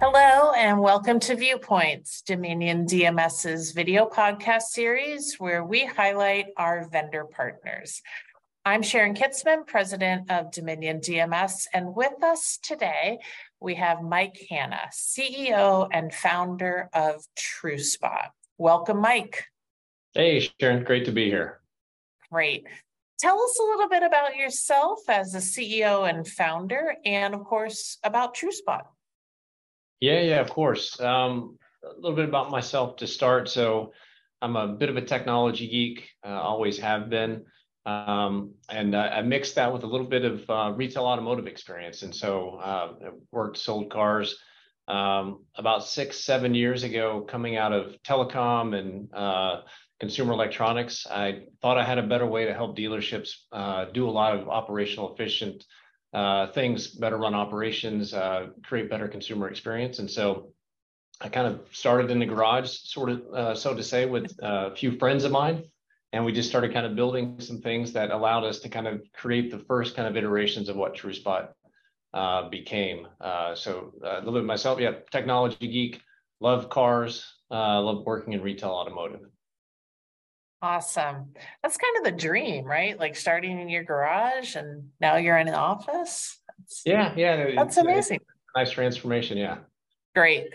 Hello, and welcome to Viewpoints, Dominion DMS's video podcast series where we highlight our vendor partners. I'm Sharon Kitzman, president of Dominion DMS, and with us today we have Mike Hanna, CEO and founder of TrueSpot. Welcome, Mike. Hey, Sharon, great to be here. Great. Tell us a little bit about yourself as a CEO and founder, and of course, about TrueSpot. Yeah, yeah, of course. Um, a little bit about myself to start. So, I'm a bit of a technology geek, uh, always have been. Um, and uh, I mixed that with a little bit of uh, retail automotive experience. And so, uh, worked, sold cars. Um, about six, seven years ago, coming out of telecom and uh, consumer electronics, I thought I had a better way to help dealerships uh, do a lot of operational efficient uh, things, better run operations, uh, create better consumer experience. And so I kind of started in the garage, sort of, uh, so to say, with a few friends of mine. And we just started kind of building some things that allowed us to kind of create the first kind of iterations of what TrueSpot uh, became. Uh, so a little bit myself, yeah, technology geek, love cars, uh, love working in retail automotive. Awesome. That's kind of the dream, right? Like starting in your garage and now you're in an office. That's, yeah, yeah. That's amazing. Nice transformation. Yeah. Great.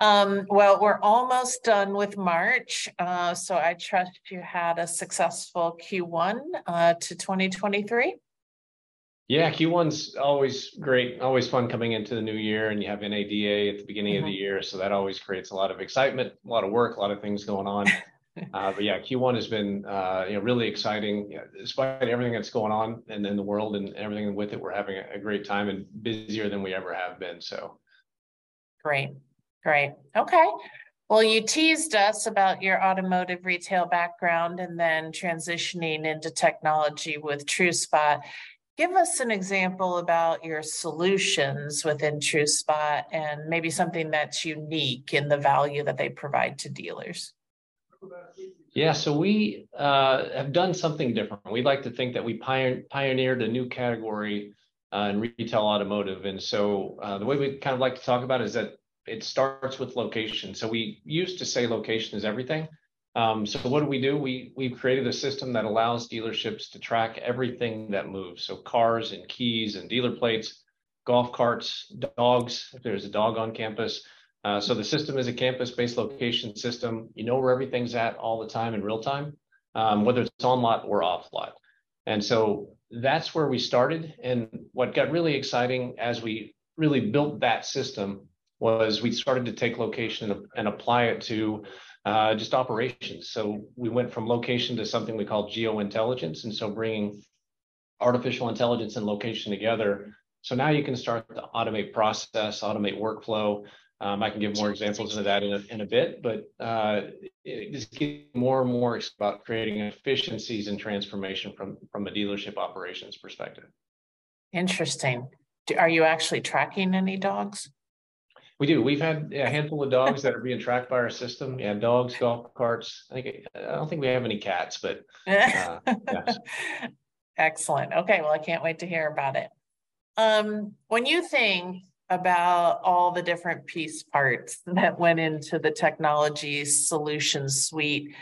Um, well, we're almost done with March. Uh, so I trust you had a successful Q1 uh, to 2023. Yeah, Q1's always great, always fun coming into the new year, and you have NADA at the beginning mm-hmm. of the mm-hmm. year, so that always creates a lot of excitement, a lot of work, a lot of things going on. Uh, but yeah, Q1 has been uh, you know really exciting. Know, despite everything that's going on in, in the world and everything with it, we're having a, a great time and busier than we ever have been. So great, great. Okay. Well, you teased us about your automotive retail background and then transitioning into technology with TrueSpot. Give us an example about your solutions within TrueSpot and maybe something that's unique in the value that they provide to dealers. Yeah, so we uh, have done something different. We like to think that we pioneered a new category uh, in retail automotive. And so uh, the way we kind of like to talk about it is that it starts with location. So we used to say location is everything. Um, so what do we do? We we've created a system that allows dealerships to track everything that moves. So cars and keys and dealer plates, golf carts, dogs. If there's a dog on campus, uh, so the system is a campus-based location system. You know where everything's at all the time in real time, um, whether it's on lot or off lot. And so that's where we started. And what got really exciting as we really built that system was we started to take location and, apply it to uh, just operations. So we went from location to something we call geo intelligence. And so bringing artificial intelligence and location together. So now you can start to automate process, automate workflow, um, I can give more examples into that in a, in a bit, but uh, it just more and more about creating efficiencies and transformation from, from a dealership operations perspective. Interesting. Are you actually tracking any dogs? We do. We've had a handful of dogs that are being tracked by our system. Yeah, dogs, golf carts. I think I don't think we have any cats, but uh, yes. excellent. Okay, well, I can't wait to hear about it. Um, when you think about all the different piece parts that went into the technology solution suite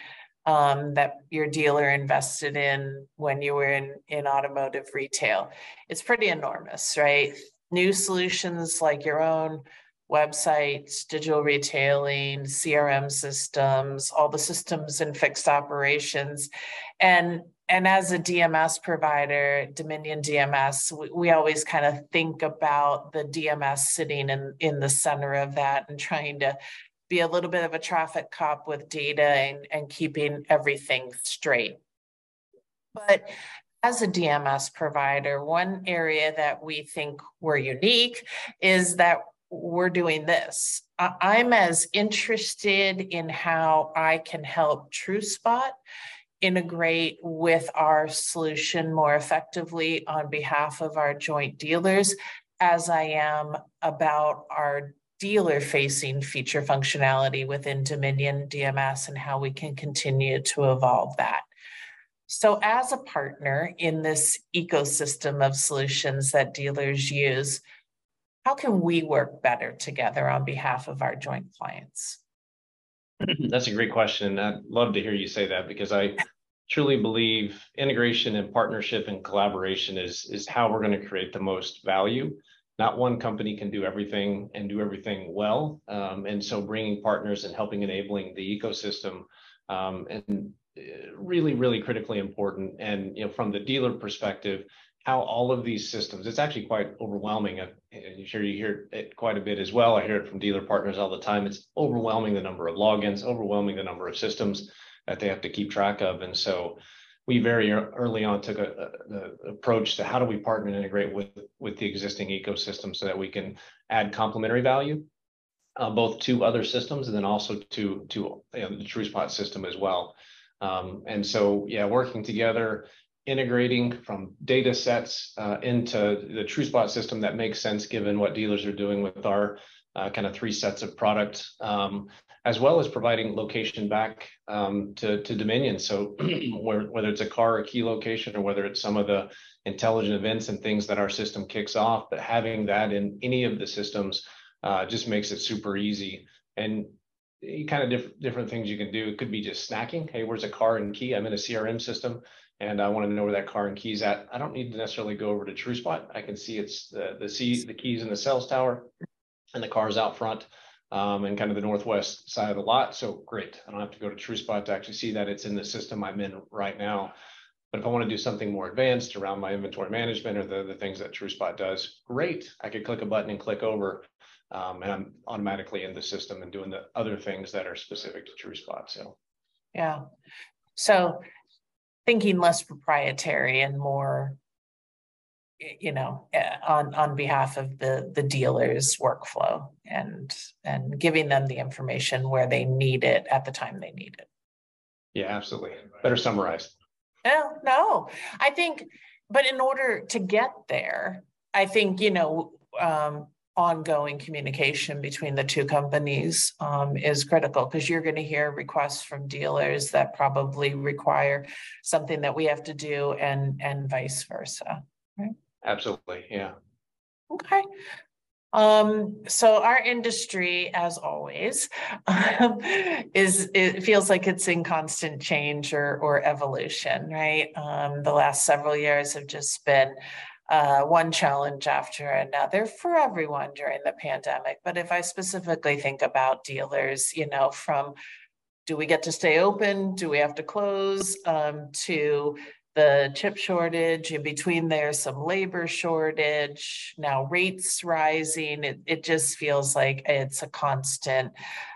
um, that your dealer invested in when you were in, in automotive retail. It's pretty enormous, right? New solutions like your own websites, digital retailing, CRM systems, all the systems and fixed operations. And and as a DMS provider, Dominion DMS, we, we always kind of think about the DMS sitting in, in the center of that and trying to be a little bit of a traffic cop with data and, and keeping everything straight. But as a DMS provider, one area that we think we're unique is that we're doing this. I'm as interested in how I can help TrueSpot integrate with our solution more effectively on behalf of our joint dealers as I am about our dealer facing feature functionality within Dominion DMS and how we can continue to evolve that. So, as a partner in this ecosystem of solutions that dealers use, how can we work better together on behalf of our joint clients? That's a great question. I'd love to hear you say that because I truly believe integration and partnership and collaboration is is how we're going to create the most value. Not one company can do everything and do everything well, um, and so bringing partners and helping enabling the ecosystem um, and uh, really really critically important. And you know, from the dealer perspective, how all of these systems, it's actually quite overwhelming. I'm sure you hear it quite a bit as well. I hear it from dealer partners all the time. It's overwhelming the number of logins, overwhelming the number of systems that they have to keep track of. And so we very early on took a, a, approach to how do we partner and integrate with with the existing ecosystem so that we can add complementary value uh, both to other systems and then also to to you know, the TrueSpot system as well. Um, and so yeah, working together, integrating from data sets uh, into the TrueSpot system that makes sense given what dealers are doing with our uh, kind of three sets of product, um, as well as providing location back um, to, to Dominion. So whether it's a car or key location or whether it's some of the intelligent events and things that our system kicks off, but having that in any of the systems uh, just makes it super easy. And kind of diff- different things you can do. It could be just snacking. Hey, where's a car and key? I'm in a CRM system and I want to know where that car and keys at. I don't need to necessarily go over to TrueSpot. I can see it's the the, C, the keys in the sales tower and the cars out front um, and kind of the northwest side of the lot. So great. I don't have to go to TrueSpot to actually see that it's in the system I'm in right now. But if I want to do something more advanced around my inventory management or the, the things that TrueSpot does, great. I could click a button and click over um, and I'm automatically in the system and doing the other things that are specific to TrueSpot. So, yeah. So thinking less proprietary and more you know eh, on on behalf of the the dealer's workflow and and giving them the information where they need it at the time they need it. Yeah absolutely. Better summarized. No no. I think but in order to get there i think you know um, ongoing communication between the two companies um, is critical because you're going to hear requests from dealers that probably require something that we have to do and and vice versa right Absolutely. Yeah. Okay. Um, so our industry, as always, um, is it feels like it's in constant change or or evolution, right? Um, the last several years have just been uh, one challenge after another for everyone during the pandemic. But if I specifically think about dealers, you know, from do we get to stay open? Do we have to close? Um, to the chip shortage, in between there's some labor shortage, now rates rising. It, it just feels like it's a constant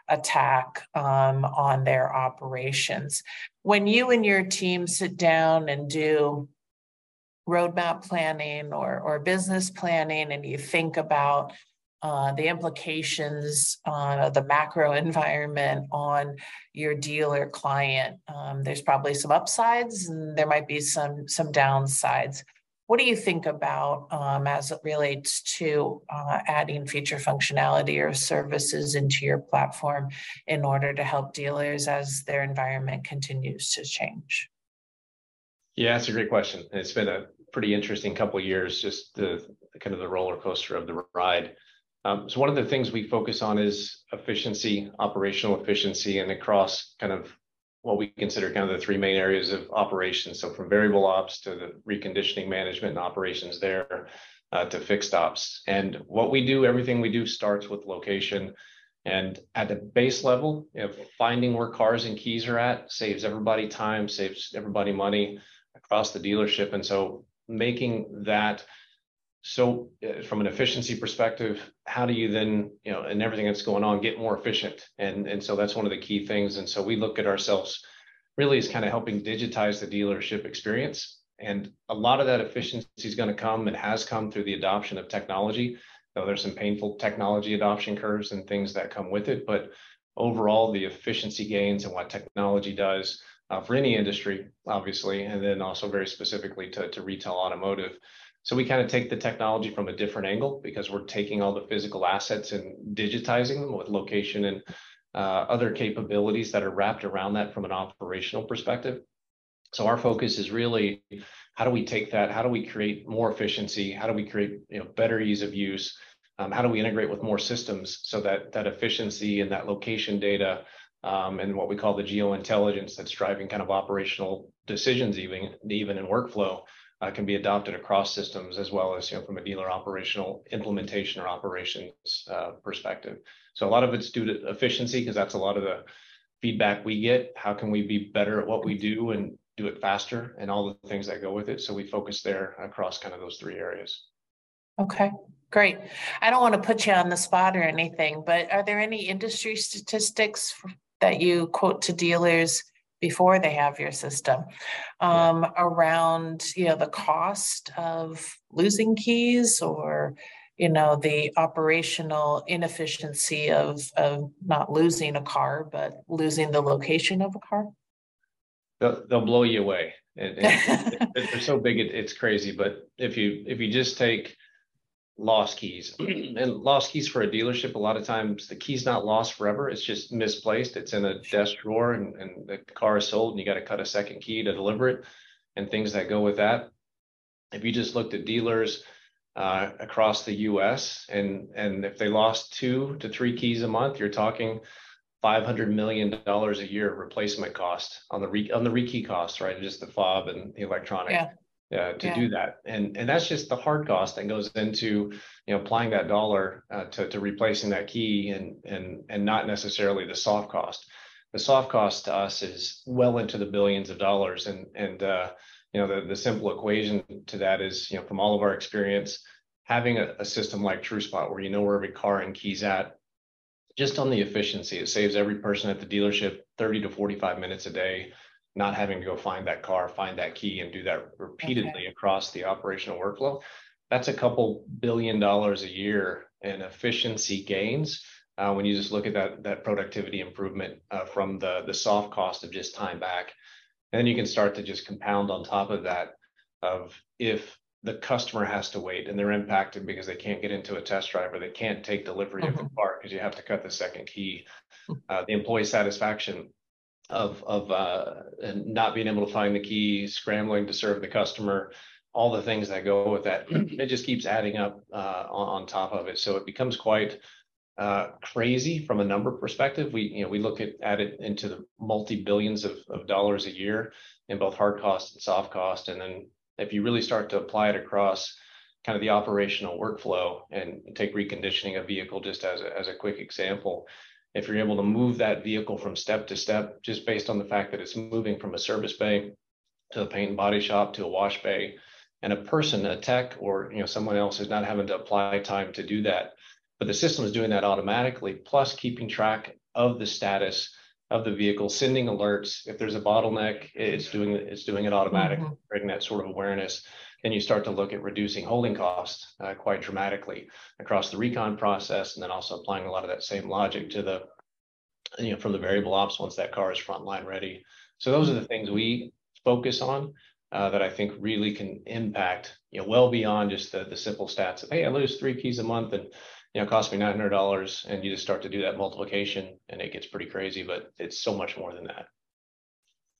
attack um, on their operations. When you and your team sit down and do roadmap planning or, or business planning and you think about uh, the implications uh, the macro environment on your dealer client. Um, there's probably some upsides and there might be some some downsides. What do you think about um, as it relates to uh, adding feature functionality or services into your platform in order to help dealers as their environment continues to change? Yeah, that's a great question. It's been a pretty interesting couple years, just the kind of the roller coaster of the ride. Um, so one of the things we focus on is efficiency, operational efficiency, and across kind of what we consider kind of the three main areas of operations. So from variable ops to the reconditioning management and operations there uh, to fixed ops. And what we do, everything we do starts with location. And at the base level, you know, finding where cars and keys are at saves everybody time, saves everybody money across the dealership. And so making that so uh, from an efficiency perspective, how do you then, you know, and everything that's going on, get more efficient? And and so that's one of the key things. And so we look at ourselves really as kind of helping digitize the dealership experience. And a lot of that efficiency is going to come and has come through the adoption of technology. Though there's some painful technology adoption curves and things that come with it, but overall the efficiency gains and what technology does for any industry, obviously, and then also very specifically to, to retail automotive so we kind of take the technology from a different angle because we're taking all the physical assets and digitizing them with location and uh, other capabilities that are wrapped around that from an operational perspective. So our focus is really how do we take that? How do we create more efficiency? How do we create you know better ease of use? um, how do we integrate with more systems so that that efficiency and that location data um, and what we call the geo intelligence that's driving kind of operational decisions, even even in workflow, uh, can be adopted across systems as well as you know from a dealer operational implementation or operations uh, perspective. So a lot of it's due to efficiency because that's a lot of the feedback we get. How can we be better at what we do and do it faster and all the things that go with it? So we focus there across kind of those three areas. Okay, great. I don't want to put you on the spot or anything, but are there any industry statistics that you quote to dealers before they have your system um, yeah. around you know the cost of losing keys or you know the operational inefficiency of of not losing a car but losing the location of a car they'll, they'll blow you away and, and they're so big it, it's crazy but if you if you just take lost keys. and lost keys for a dealership, a lot of times the key's not lost forever. It's just misplaced. It's in a desk drawer and, and the car is sold and you got to cut a second key to deliver it and things that go with that. If you just looked at dealers uh, across the US and, and if they lost two to three keys a month, you're talking $500 million a year replacement cost on the re, on the rekey cost, right? Just the fob and the electronic. Yeah uh, to yeah. do that. And and that's just the hard cost that goes into you know applying that dollar uh, to to replacing that key and and and not necessarily the soft cost. The soft cost to us is well into the billions of dollars. And and uh, you know the the simple equation to that is you know from all of our experience having a, a system like TrueSpot where you know where every car and keys at just on the efficiency it saves every person at the dealership 30 to 45 minutes a day not having to go find that car, find that key, and do that repeatedly okay. across the operational workflow. That's a couple billion dollars a year in efficiency gains uh, when you just look at that that productivity improvement uh, from the the soft cost of just time back, and then you can start to just compound on top of that of if the customer has to wait and they're impacted because they can't get into a test drive or they can't take delivery mm-hmm. of the mm-hmm. car because you have to cut the second key. Hmm. Uh, the employee satisfaction of of uh, not being able to find the key, scrambling to serve the customer, all the things that go with that. it just keeps adding up uh, on, on, top of it. So it becomes quite uh, crazy from a number perspective. We you know we look at, at it into the multi billions of, of dollars a year in both hard cost and soft cost, and then if you really start to apply it across kind of the operational workflow and take reconditioning a vehicle just as a, as a quick example if you're able to move that vehicle from step to step, just based on the fact that it's moving from a service bay to a paint and body shop to a wash bay, and a person, a tech, or you know someone else is not having to apply time to do that, but the system is doing that automatically, plus keeping track of the status of the vehicle, sending alerts. If there's a bottleneck, it's doing it's doing it automatically, mm-hmm. creating that sort of awareness then you start to look at reducing holding costs uh, quite dramatically across the recon process, and then also applying a lot of that same logic to the, you know, from the variable ops once that car is frontline ready. So those are the things we focus on uh, that I think really can impact, you know, well beyond just the, the simple stats of, hey, I lose three keys a month and, you know, cost me $900 and you just start to do that multiplication and it gets pretty crazy, but it's so much more than that.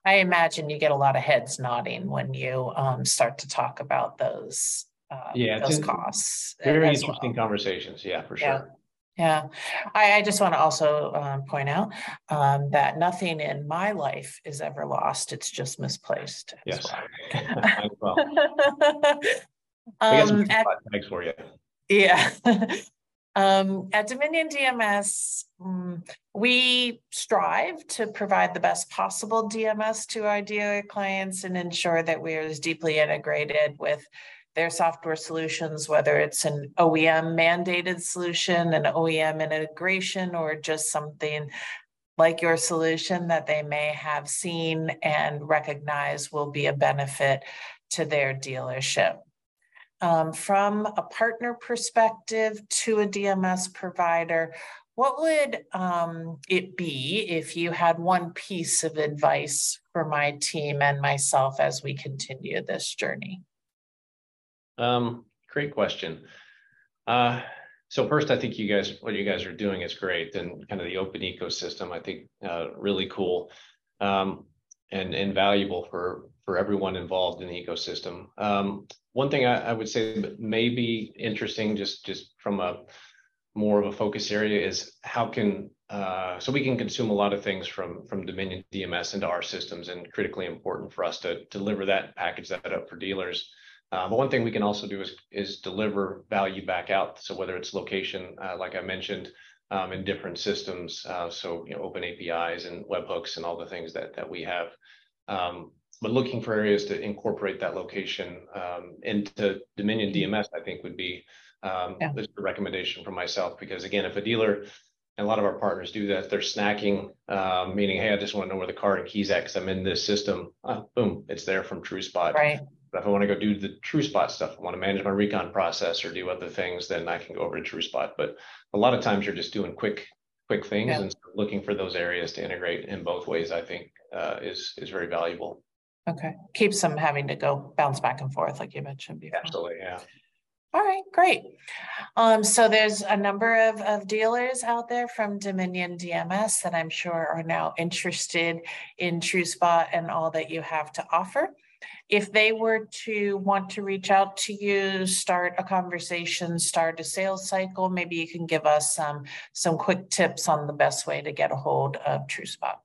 I imagine you get a lot of heads nodding when you um, start to talk about those uh, yeah, those costs. Very interesting well. conversations. Yeah, for sure. Yeah. Yeah, I, I just want to also um, point out um, that nothing in my life is ever lost. It's just misplaced. Yes. Well. um, thanks for you. Yeah. Um, at Dominion DMS, um, we strive to provide the best possible DMS to our dealer clients and ensure that we are as deeply integrated with their software solutions, whether it's an OEM mandated solution, an OEM integration, or just something like your solution that they may have seen and recognize will be a benefit to their dealership um, from a partner perspective to a DMS provider, what would um, it be if you had one piece of advice for my team and myself as we continue this journey? Um, great question. Uh, so first, I think you guys, what you guys are doing is great, and kind of the open ecosystem. I think uh, really cool. Um, and invaluable for for everyone involved in the ecosystem. Um, one thing I, I, would say that may be interesting, just just from a more of a focus area, is how can uh, so we can consume a lot of things from from Dominion DMS into our systems, and critically important for us to deliver that, package that up for dealers. Uh, but one thing we can also do is is deliver value back out. So whether it's location, uh, like I mentioned, um, in different systems, uh, so you know, open APIs and webhooks and all the things that that we have. Um, but looking for areas to incorporate that location um, into Dominion DMS, I think would be um, yeah. a recommendation from myself. Because again, if a dealer and a lot of our partners do that, they're snacking, um, meaning, hey, I just want to know where the car and keys at because I'm in this system. Uh, boom, it's there from TrueSpot. Right. But if I want to go do the TrueSpot stuff, I want to manage my recon process or do other things, then I can go over to TrueSpot. But a lot of times you're just doing quick, quick things yeah. and looking for those areas to integrate in both ways. I think uh, is is very valuable. Okay, keeps them having to go bounce back and forth, like you mentioned before. Absolutely, yeah. All right, great. Um, so there's a number of, of dealers out there from Dominion DMS that I'm sure are now interested in TrueSpot and all that you have to offer. If they were to want to reach out to you, start a conversation, start a sales cycle, maybe you can give us some, some quick tips on the best way to get a hold of TrueSpot.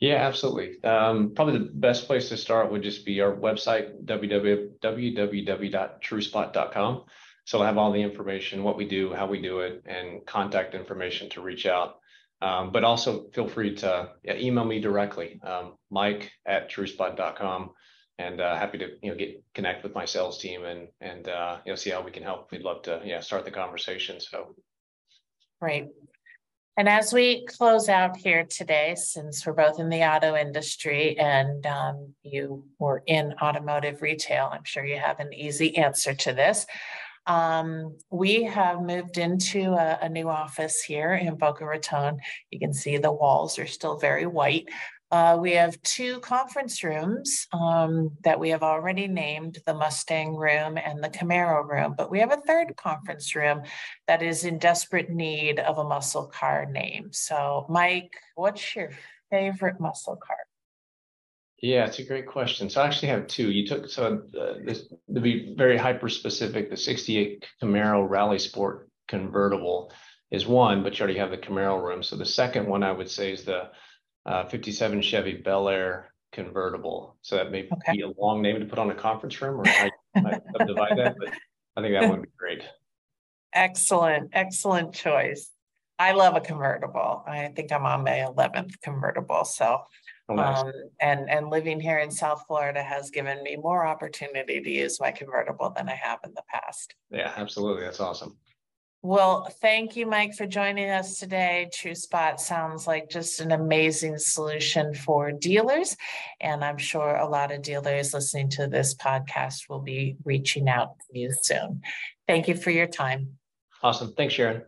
Yeah, absolutely. Um, probably the best place to start would just be our website, www.truespot.com. So I'll have all the information, what we do, how we do it, and contact information to reach out. Um, but also feel free to yeah, email me directly, um, mike at truespot.com, and uh, happy to you know get connect with my sales team and and uh, you know see how we can help. We'd love to yeah start the conversation. So great. And as we close out here today, since we're both in the auto industry and um, you were in automotive retail, I'm sure you have an easy answer to this. Um, we have moved into a, a, new office here in Boca Raton. You can see the walls are still very white. Uh, we have two conference rooms um, that we have already named the Mustang room and the Camaro room, but we have a third conference room that is in desperate need of a muscle car name. So, Mike, what's your favorite muscle car? Yeah, it's a great question. So I actually have two. You took so uh, this to be very hyper specific. The '68 Camaro Rally Sport convertible is one, but you already have the Camaro room. So the second one I would say is the uh, 57 Chevy Bel Air convertible. So that may okay. be a long name to put on a conference room or I subdivide that, but I think that would be great. Excellent, excellent choice. I love a convertible. I think I'm on my 11th convertible. So, oh, nice. um, and and living here in South Florida has given me more opportunity to use my convertible than I have in the past. Yeah, absolutely. That's awesome. Well, thank you, Mike, for joining us today. TrueSpot sounds like just an amazing solution for dealers. And I'm sure a lot of dealers listening to this podcast will be reaching out to you soon. Thank you for your time. Awesome. Thanks, Sharon.